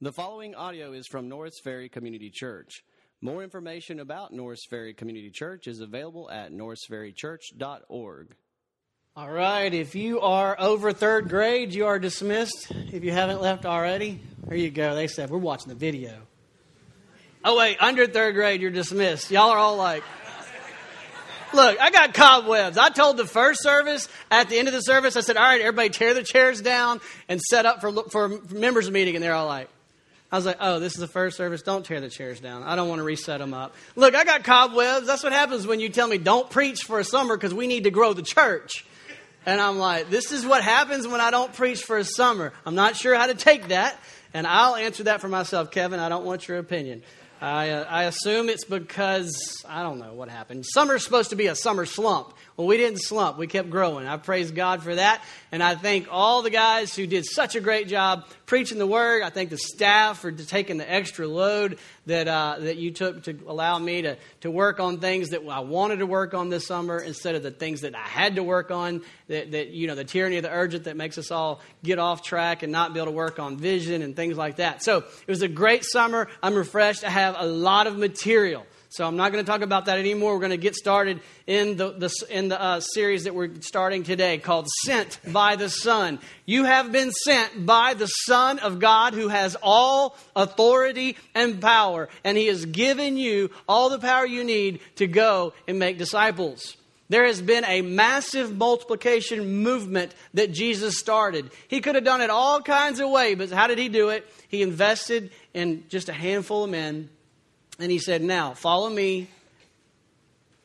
The following audio is from Norris Ferry Community Church. More information about Norris Ferry Community Church is available at norrisferrychurch.org. All right, if you are over third grade, you are dismissed. If you haven't left already, there you go. They said, We're watching the video. Oh, wait, under third grade, you're dismissed. Y'all are all like, Look, I got cobwebs. I told the first service at the end of the service, I said, All right, everybody tear the chairs down and set up for, for members' meeting. And they're all like, I was like, oh, this is the first service. Don't tear the chairs down. I don't want to reset them up. Look, I got cobwebs. That's what happens when you tell me don't preach for a summer because we need to grow the church. And I'm like, this is what happens when I don't preach for a summer. I'm not sure how to take that. And I'll answer that for myself, Kevin. I don't want your opinion. I, uh, I assume it's because, I don't know what happened. Summer's supposed to be a summer slump. Well, we didn't slump. We kept growing. I praise God for that. And I thank all the guys who did such a great job preaching the word. I thank the staff for taking the extra load that, uh, that you took to allow me to, to work on things that I wanted to work on this summer instead of the things that I had to work on. That, that you know, the tyranny of the urgent that makes us all get off track and not be able to work on vision and things like that. So it was a great summer. I'm refreshed. I have a lot of material. So I'm not going to talk about that anymore. We're going to get started in the, the in the uh, series that we're starting today called Sent by the Son. You have been sent by the Son of God who has all authority and power, and He has given you all the power you need to go and make disciples. There has been a massive multiplication movement that Jesus started. He could have done it all kinds of ways, but how did he do it? He invested in just a handful of men and he said, Now, follow me.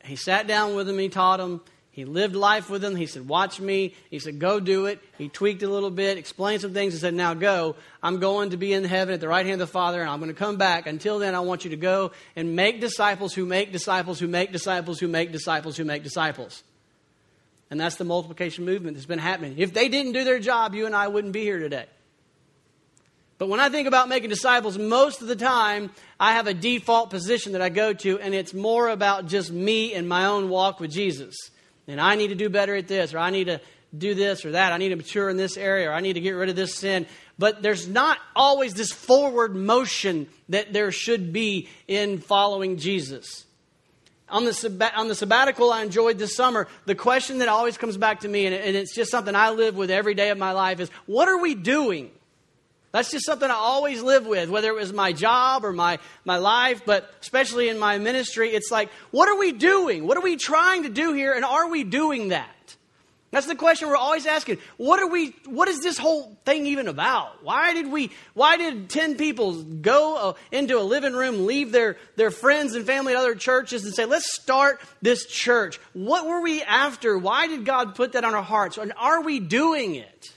He sat down with him, he taught him. He lived life with him. He said, Watch me. He said, Go do it. He tweaked a little bit, explained some things, and said, Now go. I'm going to be in heaven at the right hand of the Father, and I'm going to come back. Until then, I want you to go and make disciples who make disciples who make disciples who make disciples who make disciples. And that's the multiplication movement that's been happening. If they didn't do their job, you and I wouldn't be here today. But when I think about making disciples, most of the time I have a default position that I go to, and it's more about just me and my own walk with Jesus. And I need to do better at this, or I need to do this or that. I need to mature in this area, or I need to get rid of this sin. But there's not always this forward motion that there should be in following Jesus. On the, on the sabbatical I enjoyed this summer, the question that always comes back to me, and it's just something I live with every day of my life, is what are we doing? That's just something I always live with, whether it was my job or my, my life, but especially in my ministry. It's like, what are we doing? What are we trying to do here? And are we doing that? That's the question we're always asking. What are we, what is this whole thing even about? Why did we, why did 10 people go uh, into a living room, leave their, their friends and family at other churches and say, let's start this church? What were we after? Why did God put that on our hearts? And are we doing it?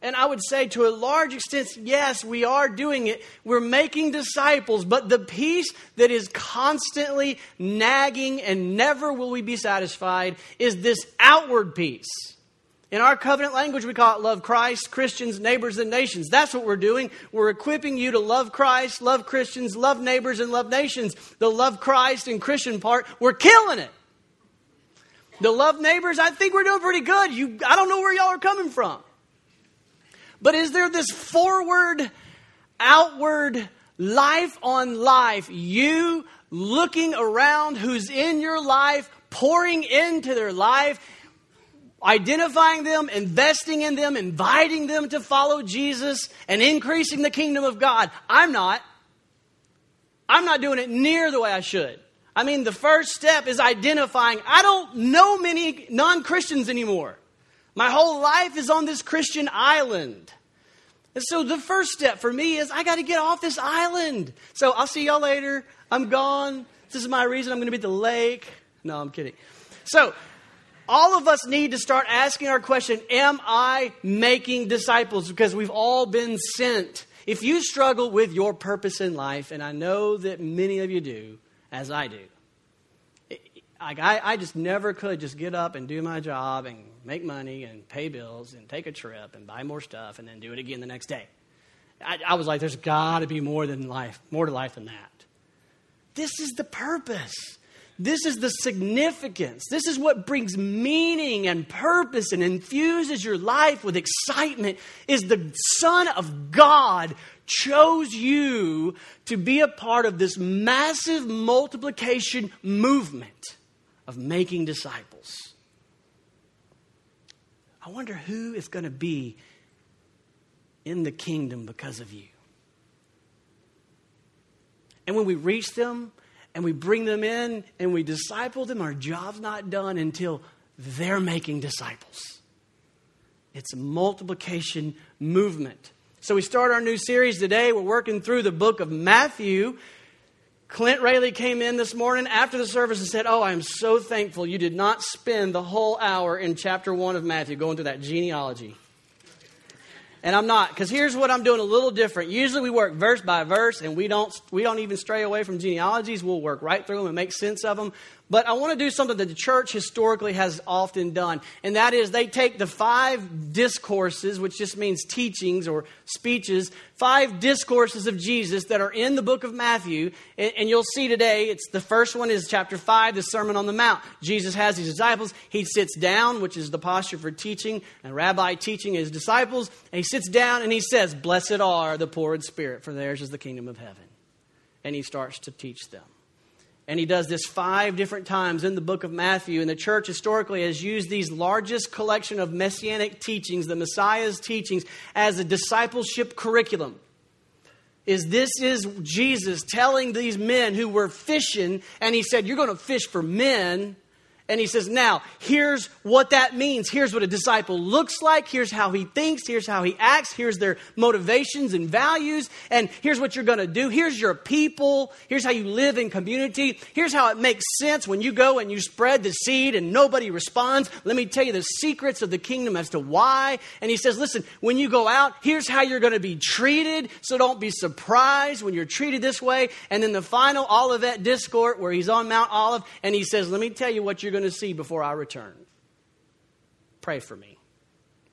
And I would say to a large extent, yes, we are doing it. We're making disciples, but the piece that is constantly nagging and never will we be satisfied is this outward piece. In our covenant language, we call it love Christ, Christians, neighbors, and nations. That's what we're doing. We're equipping you to love Christ, love Christians, love neighbors, and love nations. The love Christ and Christian part, we're killing it. The love neighbors, I think we're doing pretty good. You, I don't know where y'all are coming from. But is there this forward, outward, life on life, you looking around who's in your life, pouring into their life, identifying them, investing in them, inviting them to follow Jesus, and increasing the kingdom of God? I'm not. I'm not doing it near the way I should. I mean, the first step is identifying. I don't know many non Christians anymore. My whole life is on this Christian island. And so the first step for me is I got to get off this island. So I'll see y'all later. I'm gone. This is my reason I'm going to be at the lake. No, I'm kidding. So all of us need to start asking our question Am I making disciples? Because we've all been sent. If you struggle with your purpose in life, and I know that many of you do, as I do, like I, I just never could just get up and do my job and make money and pay bills and take a trip and buy more stuff and then do it again the next day. I, I was like, there's got to be more than life, more to life than that. This is the purpose. This is the significance. This is what brings meaning and purpose and infuses your life with excitement is the Son of God chose you to be a part of this massive multiplication movement of making disciples. I wonder who is going to be in the kingdom because of you. And when we reach them and we bring them in and we disciple them, our job's not done until they're making disciples. It's a multiplication movement. So we start our new series today. We're working through the book of Matthew. Clint Rayleigh came in this morning after the service and said, Oh, I'm so thankful you did not spend the whole hour in chapter one of Matthew going through that genealogy. And I'm not, because here's what I'm doing a little different. Usually we work verse by verse and we don't, we don't even stray away from genealogies. We'll work right through them and make sense of them. But I want to do something that the church historically has often done, and that is they take the five discourses, which just means teachings or speeches, five discourses of Jesus that are in the book of Matthew, and, and you'll see today, it's the first one is chapter 5, the Sermon on the Mount. Jesus has his disciples, he sits down, which is the posture for teaching, and rabbi teaching his disciples, and he sits down and he says, Blessed are the poor in spirit, for theirs is the kingdom of heaven. And he starts to teach them. And he does this five different times in the book of Matthew. And the church historically has used these largest collection of messianic teachings, the Messiah's teachings, as a discipleship curriculum. Is this is Jesus telling these men who were fishing, and he said, You're going to fish for men and he says, Now, here's what that means. Here's what a disciple looks like. Here's how he thinks. Here's how he acts. Here's their motivations and values. And here's what you're going to do. Here's your people. Here's how you live in community. Here's how it makes sense when you go and you spread the seed and nobody responds. Let me tell you the secrets of the kingdom as to why. And he says, Listen, when you go out, here's how you're going to be treated. So don't be surprised when you're treated this way. And then the final Olivet discourse where he's on Mount Olive and he says, Let me tell you what you're going going to see before I return. Pray for me.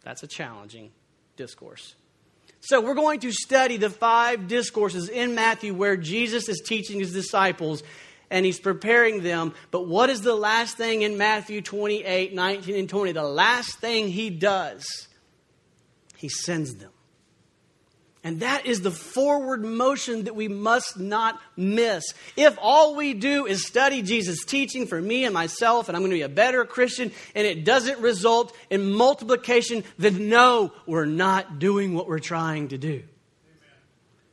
That's a challenging discourse. So, we're going to study the five discourses in Matthew where Jesus is teaching his disciples and he's preparing them. But what is the last thing in Matthew 28 19 and 20? The last thing he does, he sends them. And that is the forward motion that we must not miss. If all we do is study Jesus' teaching for me and myself, and I'm going to be a better Christian, and it doesn't result in multiplication, then no, we're not doing what we're trying to do. Amen.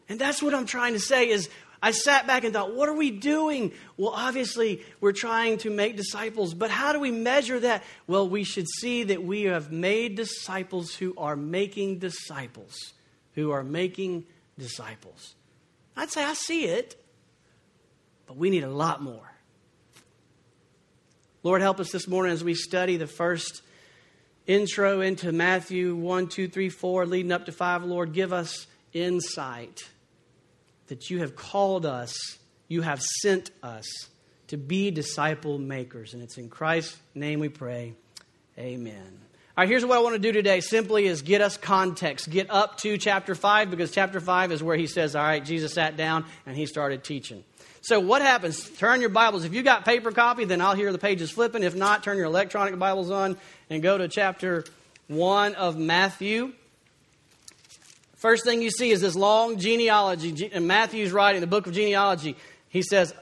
And that's what I'm trying to say is I sat back and thought, what are we doing? Well, obviously, we're trying to make disciples, but how do we measure that? Well, we should see that we have made disciples who are making disciples who are making disciples. I'd say I see it, but we need a lot more. Lord, help us this morning as we study the first intro into Matthew 1, 2, 3, 4, leading up to 5. Lord, give us insight that you have called us, you have sent us to be disciple makers. And it's in Christ's name we pray. Amen. All right, here's what I want to do today simply is get us context. Get up to chapter 5 because chapter 5 is where he says, All right, Jesus sat down and he started teaching. So, what happens? Turn your Bibles. If you got paper copy, then I'll hear the pages flipping. If not, turn your electronic Bibles on and go to chapter 1 of Matthew. First thing you see is this long genealogy. And Matthew's writing the book of genealogy. He says,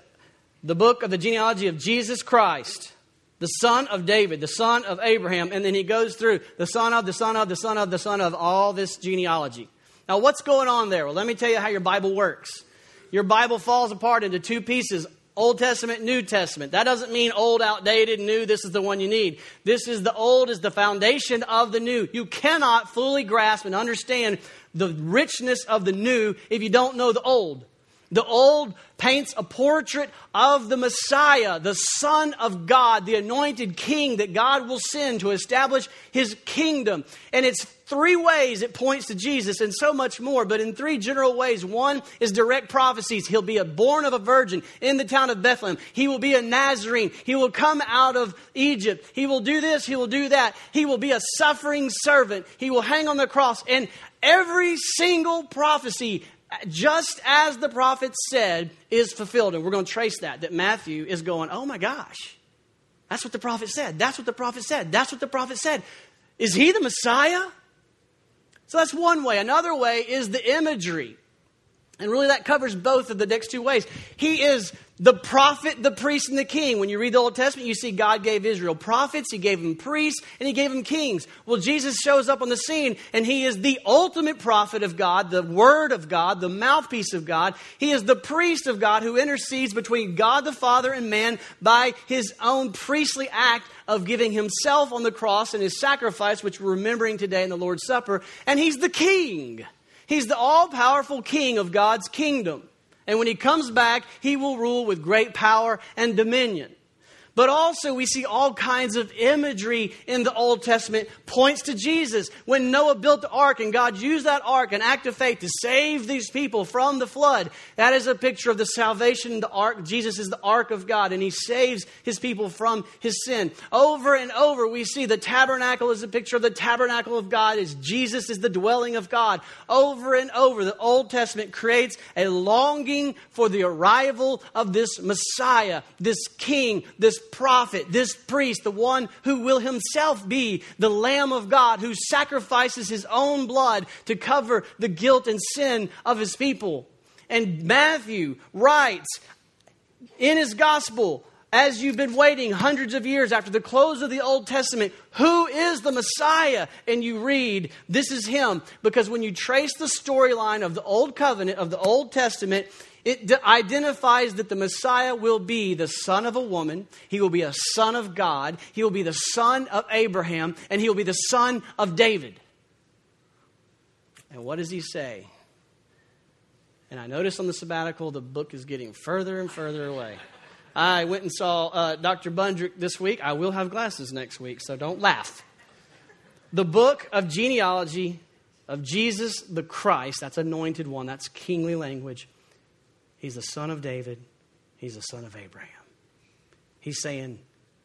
The book of the genealogy of Jesus Christ the son of David, the son of Abraham, and then he goes through the son of, the son of, the son of, the son of, all this genealogy. Now, what's going on there? Well, let me tell you how your Bible works. Your Bible falls apart into two pieces Old Testament, New Testament. That doesn't mean old, outdated, new, this is the one you need. This is the old, is the foundation of the new. You cannot fully grasp and understand the richness of the new if you don't know the old. The old paints a portrait of the Messiah, the Son of God, the anointed King that God will send to establish his kingdom. And it's three ways it points to Jesus and so much more, but in three general ways. One is direct prophecies. He'll be a born of a virgin in the town of Bethlehem. He will be a Nazarene. He will come out of Egypt. He will do this. He will do that. He will be a suffering servant. He will hang on the cross. And Every single prophecy, just as the prophet said, is fulfilled. And we're going to trace that, that Matthew is going, oh my gosh, that's what the prophet said. That's what the prophet said. That's what the prophet said. Is he the Messiah? So that's one way. Another way is the imagery. And really, that covers both of the next two ways. He is the prophet, the priest, and the king. When you read the Old Testament, you see God gave Israel prophets, He gave them priests, and He gave them kings. Well, Jesus shows up on the scene, and He is the ultimate prophet of God, the Word of God, the mouthpiece of God. He is the priest of God who intercedes between God the Father and man by His own priestly act of giving Himself on the cross and His sacrifice, which we're remembering today in the Lord's Supper. And He's the king. He's the all powerful king of God's kingdom. And when he comes back, he will rule with great power and dominion. But also, we see all kinds of imagery in the Old Testament points to Jesus. When Noah built the ark and God used that ark, an act of faith, to save these people from the flood, that is a picture of the salvation. The ark, Jesus is the ark of God, and He saves His people from His sin. Over and over, we see the tabernacle is a picture of the tabernacle of God, as Jesus is the dwelling of God. Over and over, the Old Testament creates a longing for the arrival of this Messiah, this King, this prophet, this priest, the one who will himself be the Lamb of God, who sacrifices his own blood to cover the guilt and sin of his people. And Matthew writes in his gospel, as you've been waiting hundreds of years after the close of the Old Testament, who is the Messiah? And you read, this is him. Because when you trace the storyline of the Old Covenant, of the Old Testament, it identifies that the Messiah will be the son of a woman, he will be a son of God, he will be the son of Abraham, and he will be the son of David. And what does he say? And I noticed on the sabbatical the book is getting further and further away. I went and saw uh, Dr. Bundrick this week. I will have glasses next week, so don't laugh. The book of genealogy of Jesus the Christ, that's anointed one, that's kingly language He's the son of David. He's the son of Abraham. He's saying,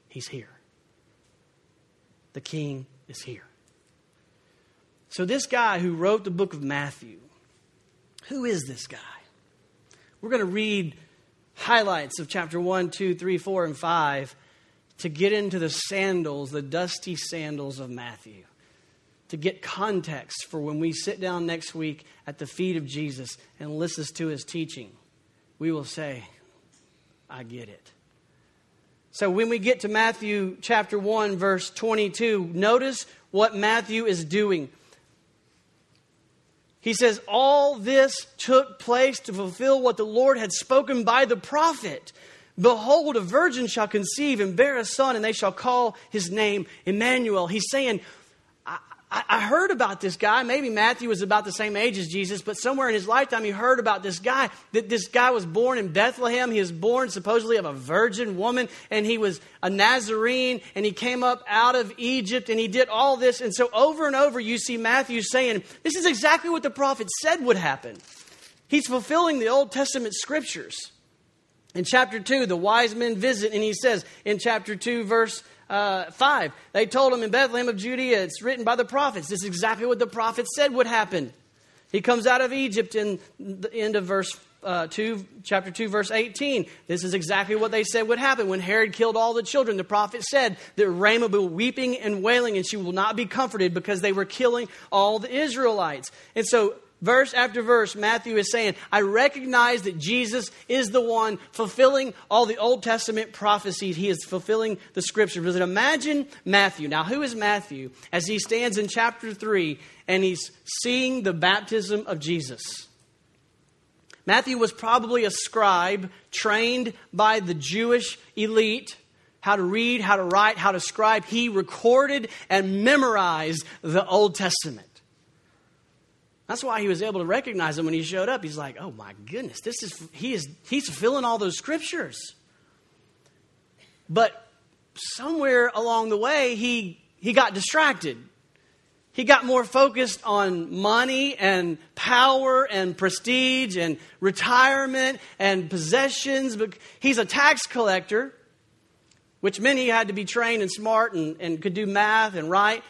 He's here. The king is here. So, this guy who wrote the book of Matthew, who is this guy? We're going to read highlights of chapter 1, 2, 3, 4, and 5 to get into the sandals, the dusty sandals of Matthew, to get context for when we sit down next week at the feet of Jesus and listen to his teaching we will say, I get it. So when we get to Matthew chapter 1, verse 22, notice what Matthew is doing. He says, All this took place to fulfill what the Lord had spoken by the prophet. Behold, a virgin shall conceive and bear a son, and they shall call his name Emmanuel. He's saying, I, heard about this guy. Maybe Matthew was about the same age as Jesus, but somewhere in his lifetime he heard about this guy. That this guy was born in Bethlehem. He was born supposedly of a virgin woman, and he was a Nazarene, and he came up out of Egypt, and he did all this. And so over and over you see Matthew saying, This is exactly what the prophet said would happen. He's fulfilling the Old Testament scriptures. In chapter 2, the wise men visit, and he says in chapter 2, verse uh, 5. They told him in Bethlehem of Judea, it's written by the prophets. This is exactly what the prophets said would happen. He comes out of Egypt in the end of verse uh, 2, chapter 2, verse 18. This is exactly what they said would happen. When Herod killed all the children, the prophet said that Ramah will be weeping and wailing, and she will not be comforted because they were killing all the Israelites. And so verse after verse, Matthew is saying, I recognize that Jesus is the one fulfilling all the Old Testament prophecies. He is fulfilling the scriptures. But imagine Matthew. Now, who is Matthew? As he stands in chapter 3 and he's seeing the baptism of Jesus. Matthew was probably a scribe trained by the Jewish elite how to read, how to write, how to scribe. He recorded and memorized the Old Testament. That's why he was able to recognize him when he showed up. He's like, "Oh my goodness, this is he is he's fulfilling all those scriptures." But somewhere along the way, he he got distracted. He got more focused on money and power and prestige and retirement and possessions. But he's a tax collector, which meant he had to be trained and smart and, and could do math and write.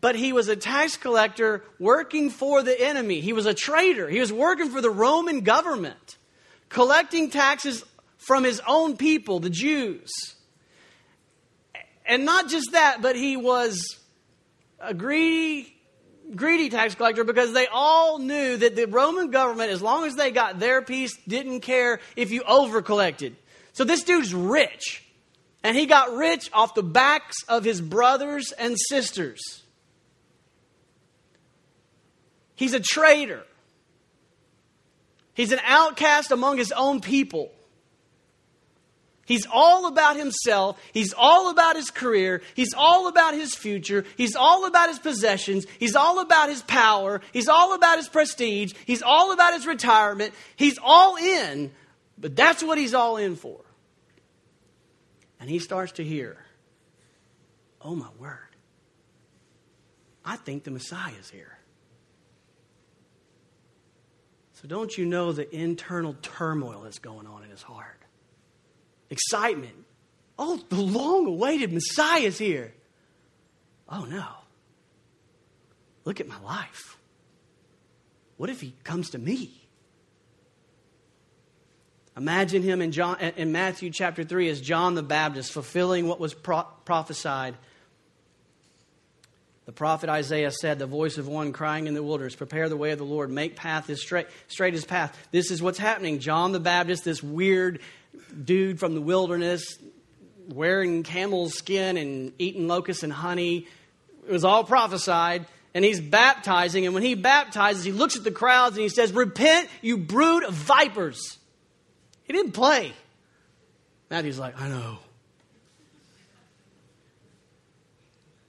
But he was a tax collector working for the enemy. He was a traitor. He was working for the Roman government, collecting taxes from his own people, the Jews. And not just that, but he was a greedy, greedy tax collector because they all knew that the Roman government, as long as they got their piece, didn't care if you over collected. So this dude's rich. And he got rich off the backs of his brothers and sisters. He's a traitor. He's an outcast among his own people. He's all about himself. He's all about his career. He's all about his future. He's all about his possessions. He's all about his power. He's all about his prestige. He's all about his retirement. He's all in, but that's what he's all in for. And he starts to hear, oh my word, I think the Messiah is here. So don't you know the internal turmoil that's going on in his heart? Excitement. Oh, the long awaited Messiah is here. Oh no. Look at my life. What if he comes to me? Imagine him in, John, in Matthew chapter 3 as John the Baptist fulfilling what was pro- prophesied. The prophet Isaiah said, The voice of one crying in the wilderness, Prepare the way of the Lord, make path his straight, straight his path. This is what's happening. John the Baptist, this weird dude from the wilderness, wearing camel's skin and eating locusts and honey, it was all prophesied and he's baptizing. And when he baptizes, he looks at the crowds and he says, Repent, you brood of vipers. He didn't play. Matthew's like, I know.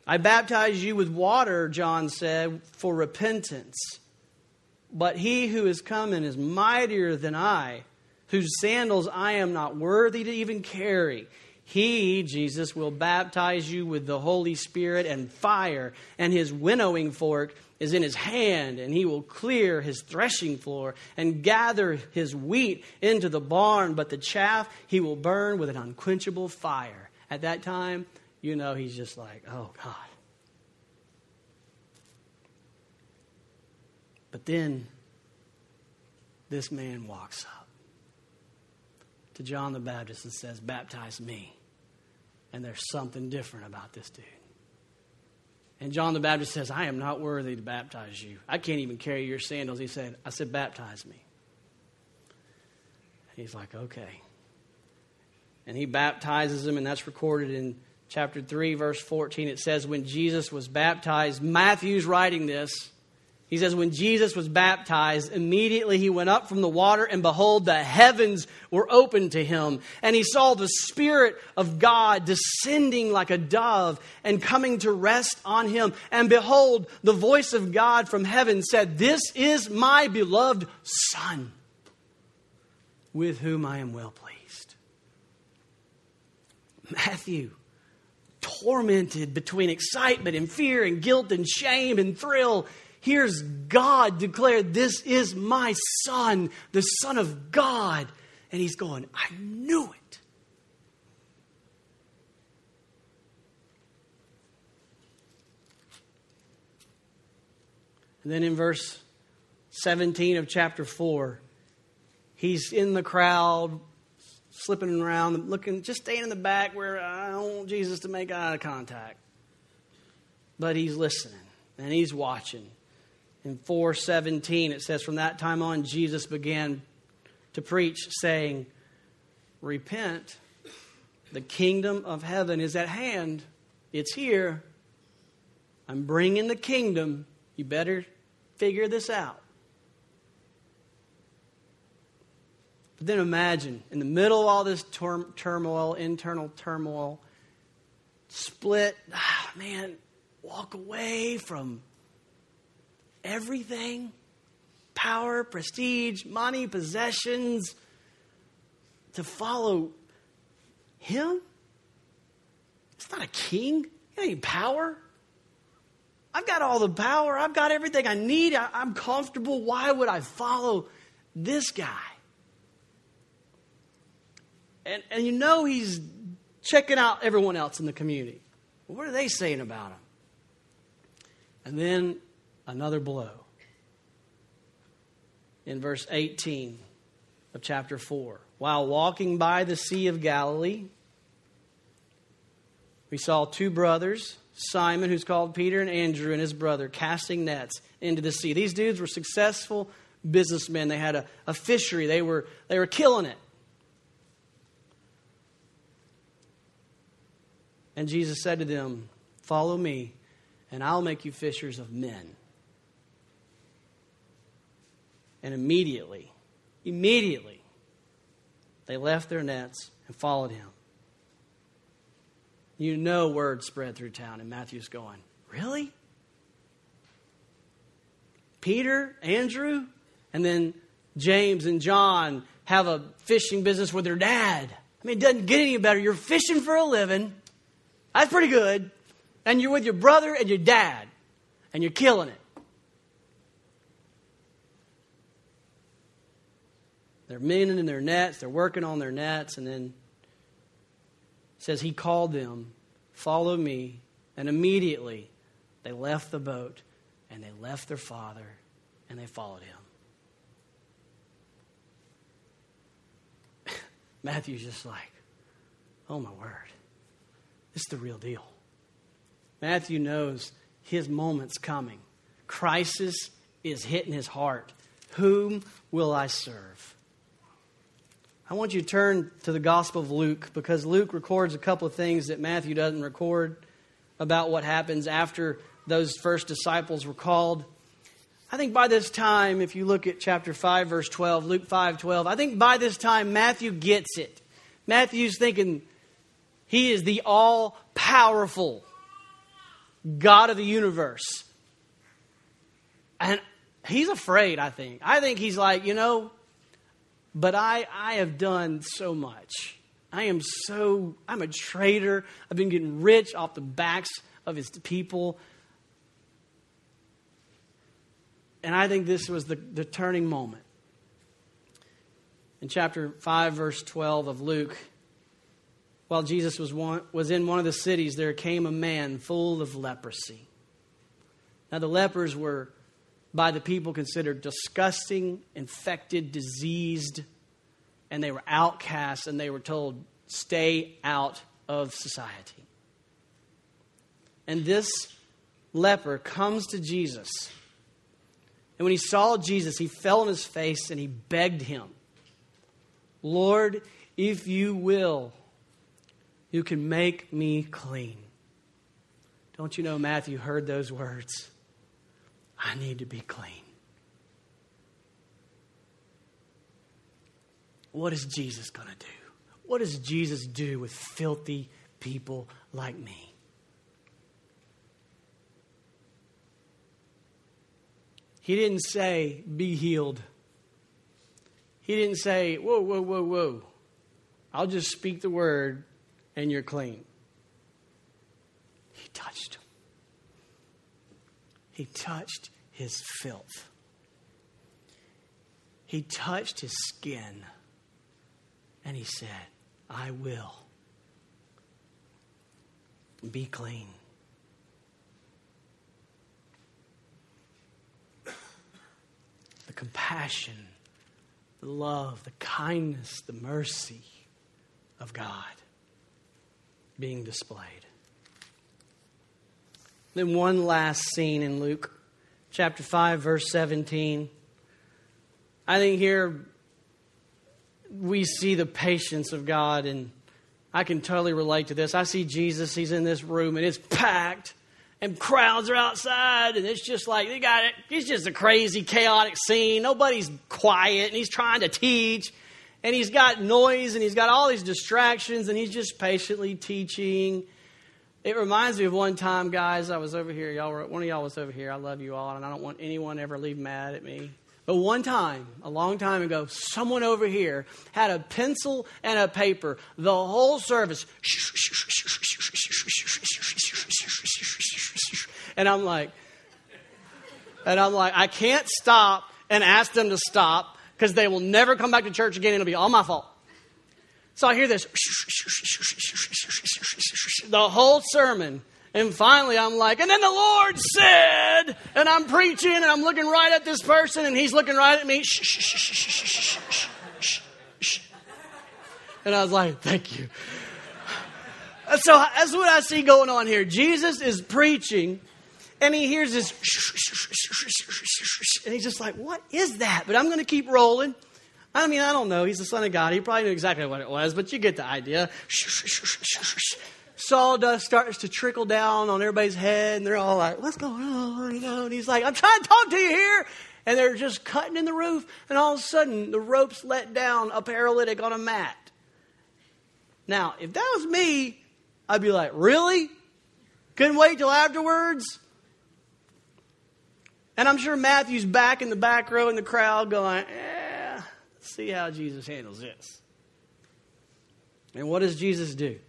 I baptize you with water, John said, for repentance. But he who is coming is mightier than I, whose sandals I am not worthy to even carry. He, Jesus, will baptize you with the Holy Spirit and fire, and his winnowing fork is in his hand, and he will clear his threshing floor and gather his wheat into the barn, but the chaff he will burn with an unquenchable fire. At that time, you know he's just like, oh God. But then this man walks up to John the Baptist and says, Baptize me. And there's something different about this dude. And John the Baptist says, I am not worthy to baptize you. I can't even carry your sandals. He said, I said, baptize me. He's like, okay. And he baptizes him, and that's recorded in chapter 3, verse 14. It says, When Jesus was baptized, Matthew's writing this. He says, When Jesus was baptized, immediately he went up from the water, and behold, the heavens were opened to him. And he saw the Spirit of God descending like a dove and coming to rest on him. And behold, the voice of God from heaven said, This is my beloved Son, with whom I am well pleased. Matthew tormented between excitement and fear and guilt and shame and thrill Here's God declared, This is my Son, the Son of God. And he's going, I knew it. And then in verse 17 of chapter 4, he's in the crowd, slipping around, looking, just staying in the back where I don't want Jesus to make eye contact. But he's listening and he's watching. In 417 it says from that time on jesus began to preach saying repent. The kingdom of heaven is at hand. It's here. I'm bringing the kingdom. You better figure this out but then imagine in the middle of all this turmoil internal turmoil split ah, man walk away from everything power, prestige, money, possessions to follow him? It's not a king. He ain't power. I've got all the power. I've got everything I need. I, am comfortable. Why would I follow this guy? And, and you know he's checking out everyone else in the community. What are they saying about him? And then another blow. In verse 18 of chapter 4. While walking by the Sea of Galilee, we saw two brothers, Simon, who's called Peter, and Andrew and his brother, casting nets into the sea. These dudes were successful businessmen. They had a, a fishery, they were, they were killing it. And Jesus said to them, Follow me, and I'll make you fishers of men. And immediately, immediately, they left their nets and followed him. You know, word spread through town, and Matthew's going, Really? Peter, Andrew, and then James and John have a fishing business with their dad. I mean, it doesn't get any better. You're fishing for a living. That's pretty good. And you're with your brother and your dad, and you're killing it. They're mending in their nets, they're working on their nets, and then says he called them, Follow me. And immediately they left the boat and they left their father and they followed him. Matthew's just like, Oh my word. Is the real deal. Matthew knows his moment's coming. Crisis is hitting his heart. Whom will I serve? I want you to turn to the Gospel of Luke because Luke records a couple of things that Matthew doesn't record about what happens after those first disciples were called. I think by this time, if you look at chapter 5, verse 12, Luke 5 12, I think by this time Matthew gets it. Matthew's thinking he is the all powerful God of the universe. And he's afraid, I think. I think he's like, you know, but I, I have done so much. I am so, I'm a traitor. I've been getting rich off the backs of his people. And I think this was the, the turning moment. In chapter 5, verse 12 of Luke, while Jesus was, one, was in one of the cities, there came a man full of leprosy. Now, the lepers were by the people considered disgusting, infected, diseased, and they were outcasts and they were told, stay out of society. And this leper comes to Jesus. And when he saw Jesus, he fell on his face and he begged him, Lord, if you will, you can make me clean. Don't you know Matthew heard those words? I need to be clean. What is Jesus going to do? What does Jesus do with filthy people like me? He didn't say, be healed. He didn't say, whoa, whoa, whoa, whoa. I'll just speak the word and you're clean. He touched him. He touched his filth. He touched his skin. And he said, I will be clean. The compassion, the love, the kindness, the mercy of God being displayed. Then, one last scene in Luke chapter 5, verse 17. I think here we see the patience of God, and I can totally relate to this. I see Jesus, he's in this room, and it's packed, and crowds are outside, and it's just like, they got it. It's just a crazy, chaotic scene. Nobody's quiet, and he's trying to teach, and he's got noise, and he's got all these distractions, and he's just patiently teaching it reminds me of one time, guys. I was over here. Y'all were one of y'all was over here. I love you all, and I don't want anyone ever leave mad at me. But one time, a long time ago, someone over here had a pencil and a paper. The whole service, and I'm like, and I'm like, I can't stop and ask them to stop because they will never come back to church again. It'll be all my fault. So I hear this the whole sermon, And finally, I'm like, and then the Lord said, and I'm preaching, and I'm looking right at this person, and he's looking right at me. And I was like, thank you. So that's what I see going on here. Jesus is preaching, and he hears this, and he's just like, what is that? But I'm going to keep rolling. I mean, I don't know. He's the Son of God. He probably knew exactly what it was, but you get the idea. Sawdust starts to trickle down on everybody's head, and they're all like, What's going on? You know, and he's like, I'm trying to talk to you here. And they're just cutting in the roof, and all of a sudden, the rope's let down a paralytic on a mat. Now, if that was me, I'd be like, Really? Couldn't wait till afterwards? And I'm sure Matthew's back in the back row in the crowd going, eh, see how Jesus handles this. And what does Jesus do?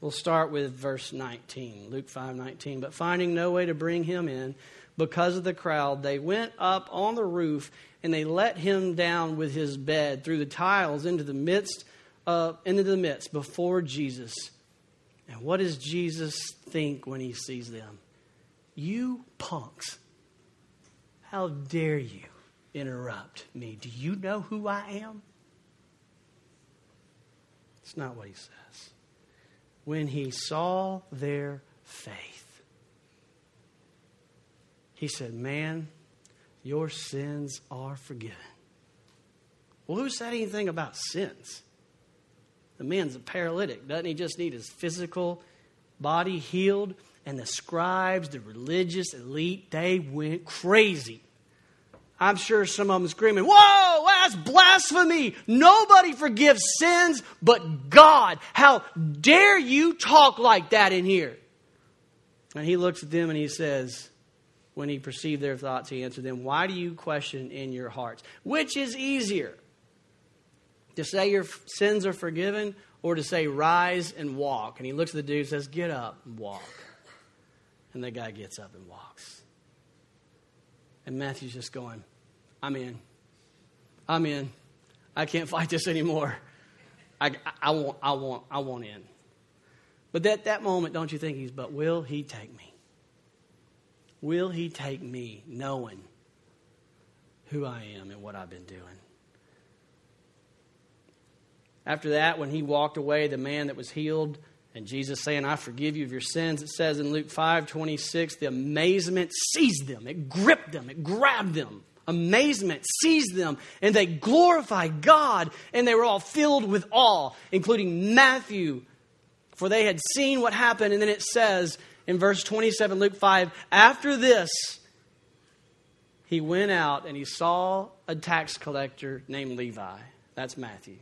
We'll start with verse 19, Luke 5 19. But finding no way to bring him in because of the crowd, they went up on the roof and they let him down with his bed through the tiles into the midst, uh, into the midst before Jesus. And what does Jesus think when he sees them? You punks, how dare you interrupt me? Do you know who I am? It's not what he says when he saw their faith. He said, Man, your sins are forgiven. Well, who said anything about sins? The man's a paralytic. Doesn't he just need his physical body healed? And the scribes, the religious elite, they went crazy. I'm sure some of them screaming, Whoa, that's blasphemy. Nobody forgives sins but God. How dare you talk like that in here? And he looks at them and he says, when he perceived their thoughts, he answered them, Why do you question in your hearts? Which is easier? To say your sins are forgiven or to say, Rise and walk? And he looks at the dude and says, Get up and walk. And the guy gets up and walks. And Matthew's just going, I'm in. I'm in. I can't fight this anymore. I, I, want, I, want, I want in. But at that moment, don't you think he's, but will he take me? Will he take me knowing who I am and what I've been doing? After that, when he walked away, the man that was healed, and Jesus saying, I forgive you of your sins, it says in Luke 5 26, the amazement seized them, it gripped them, it grabbed them amazement seized them and they glorified God and they were all filled with awe, including Matthew, for they had seen what happened. And then it says in verse 27, Luke 5, after this, he went out and he saw a tax collector named Levi. That's Matthew.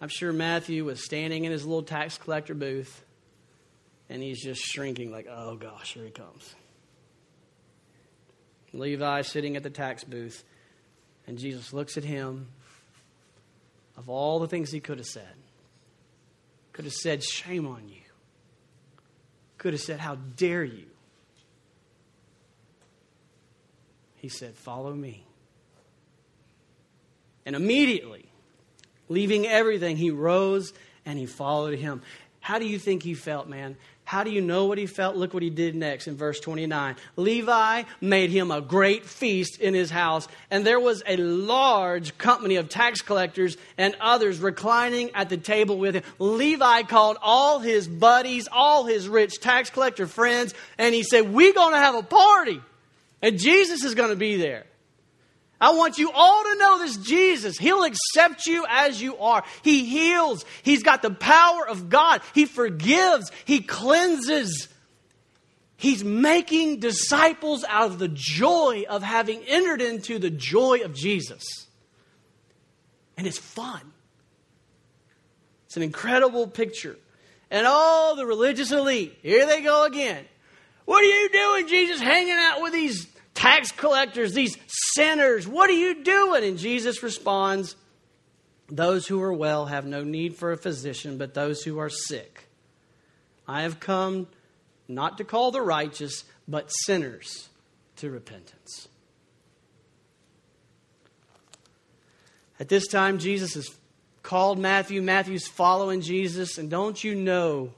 I'm sure Matthew was standing in his little tax collector booth and he's just shrinking, like, oh gosh, here he comes. Levi sitting at the tax booth, and Jesus looks at him. Of all the things he could have said, could have said, Shame on you. Could have said, How dare you? He said, Follow me. And immediately, leaving everything, he rose and he followed him. How do you think he felt, man? How do you know what he felt? Look what he did next in verse 29. Levi made him a great feast in his house, and there was a large company of tax collectors and others reclining at the table with him. Levi called all his buddies, all his rich tax collector friends, and he said, We're going to have a party, and Jesus is going to be there. I want you all to know this Jesus. He'll accept you as you are. He heals. He's got the power of God. He forgives. He cleanses. He's making disciples out of the joy of having entered into the joy of Jesus. And it's fun. It's an incredible picture. And all the religious elite, here they go again. What are you doing, Jesus, hanging out with these tax collectors, these sinners. What are you doing? And Jesus responds, Those who are well have no need for a physician, but those who are sick. I have come not to call the righteous, but sinners to repentance. At this time, Jesus is called Matthew. Matthew's following Jesus. And don't you know,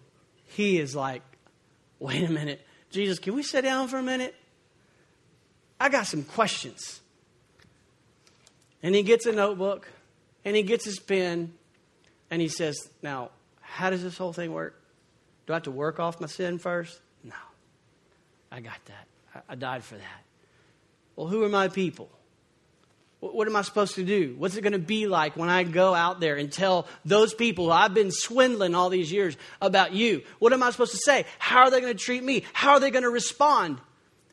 he is like, wait a minute. Jesus, can we sit down for a minute? I got some questions. And he gets a notebook and he gets his pen and he says, Now, how does this whole thing work? Do I have to work off my sin first? No. I got that. I, died for that. Well, who are my people? What am I supposed to do? What's it going to be like when I go out there and tell those people I've been swindling all these years about you? What am I supposed to say? How are they going to treat me? How are they going to respond?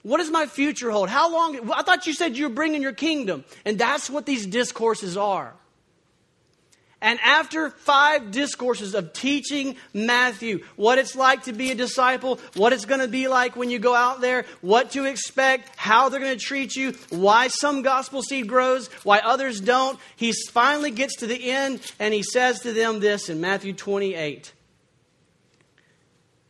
What does my future hold? How long? I thought you said you're bringing your kingdom. And that's what these discourses are. And after five discourses of teaching Matthew what it's like to be a disciple, what it's going to be like when you go out there, what to expect, how they're going to treat you, why some gospel seed grows, why others don't, he finally gets to the end and he says to them this in Matthew 28.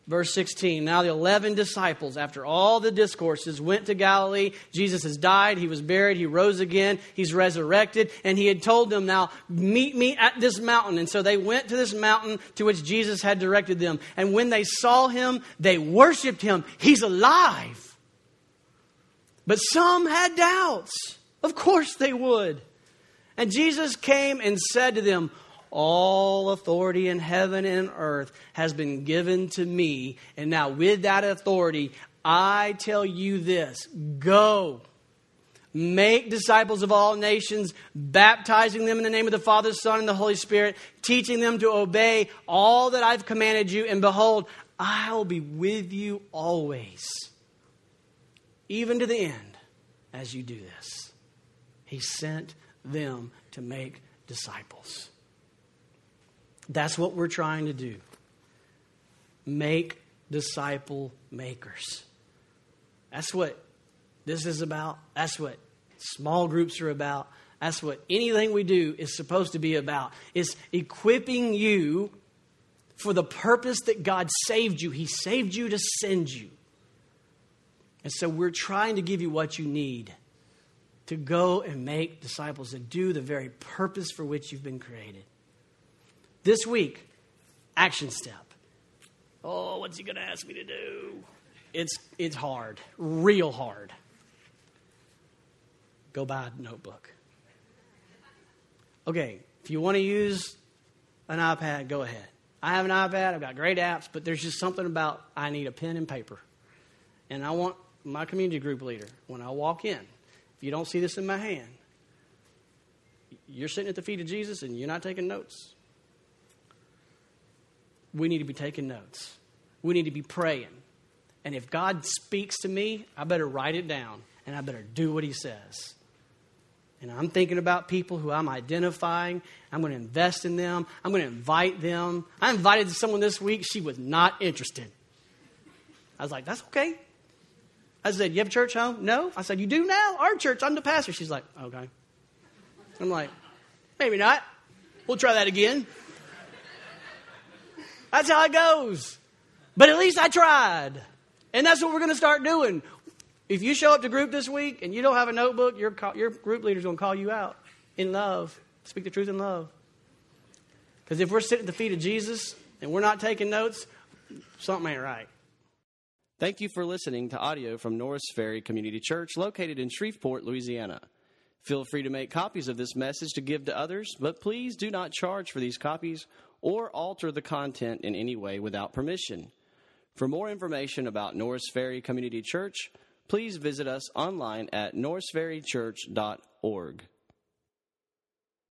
Verse 16 Now the 11 disciples, after all the discourses, went to Galilee. Jesus has died, he was buried, he rose again, he's resurrected, and he had told them, Now meet me at this mountain. And so they went to this mountain to which Jesus had directed them. And when they saw him, they worshiped him. He's alive. But some had doubts. Of course they would. And Jesus came and said to them, all authority in heaven and earth has been given to me. And now, with that authority, I tell you this go. Make disciples of all nations, baptizing them in the name of the Father, Son, and the Holy Spirit, teaching them to obey all that I've commanded you. And behold, I'll be with you always, even to the end, as you do this. He sent them to make disciples. That's what we're trying to do. Make disciple makers. That's what this is about. That's what small groups are about. That's what anything we do is supposed to be about. It's equipping you for the purpose that God saved you. He saved you to send you. And so we're trying to give you what you need to go and make disciples and do the very purpose for which you've been created. This week, action step. Oh, what's he going to ask me to do? It's, it's hard, real hard. Go buy a notebook. Okay, if you want to use an iPad, go ahead. I have an iPad, I've got great apps, but there's just something about I need a pen and paper. And I want my community group leader, when I walk in, if you don't see this in my hand, you're sitting at the feet of Jesus and you're not taking notes we need to be taking notes. We need to be praying. And if God speaks to me, I better write it down and I better do what He says. And I'm thinking about people who I'm identifying. I'm going to invest in them. I'm going to invite them. I invited someone this week. She was not interested. I was like, that's okay. I said, You have a church home? No. I said, You do now? Our church, I'm the pastor. She's like, Okay. I'm like, Maybe not. We'll try that again. That's how it goes. But at least I tried. And that's what we're going to start doing. If you show up to group this week and you don't have a notebook, your, your group leader's going to call you out in love. Speak the truth in love. Because if we're sitting at the feet of Jesus and we're not taking notes, something ain't right. Thank you for listening to audio from Norris Ferry Community Church located in Shreveport, Louisiana. Feel free to make copies of this message to give to others, but please do not charge for these copies or alter the content in any way without permission. For more information about Norris Ferry Community Church, please visit us online at norrisferrychurch.org.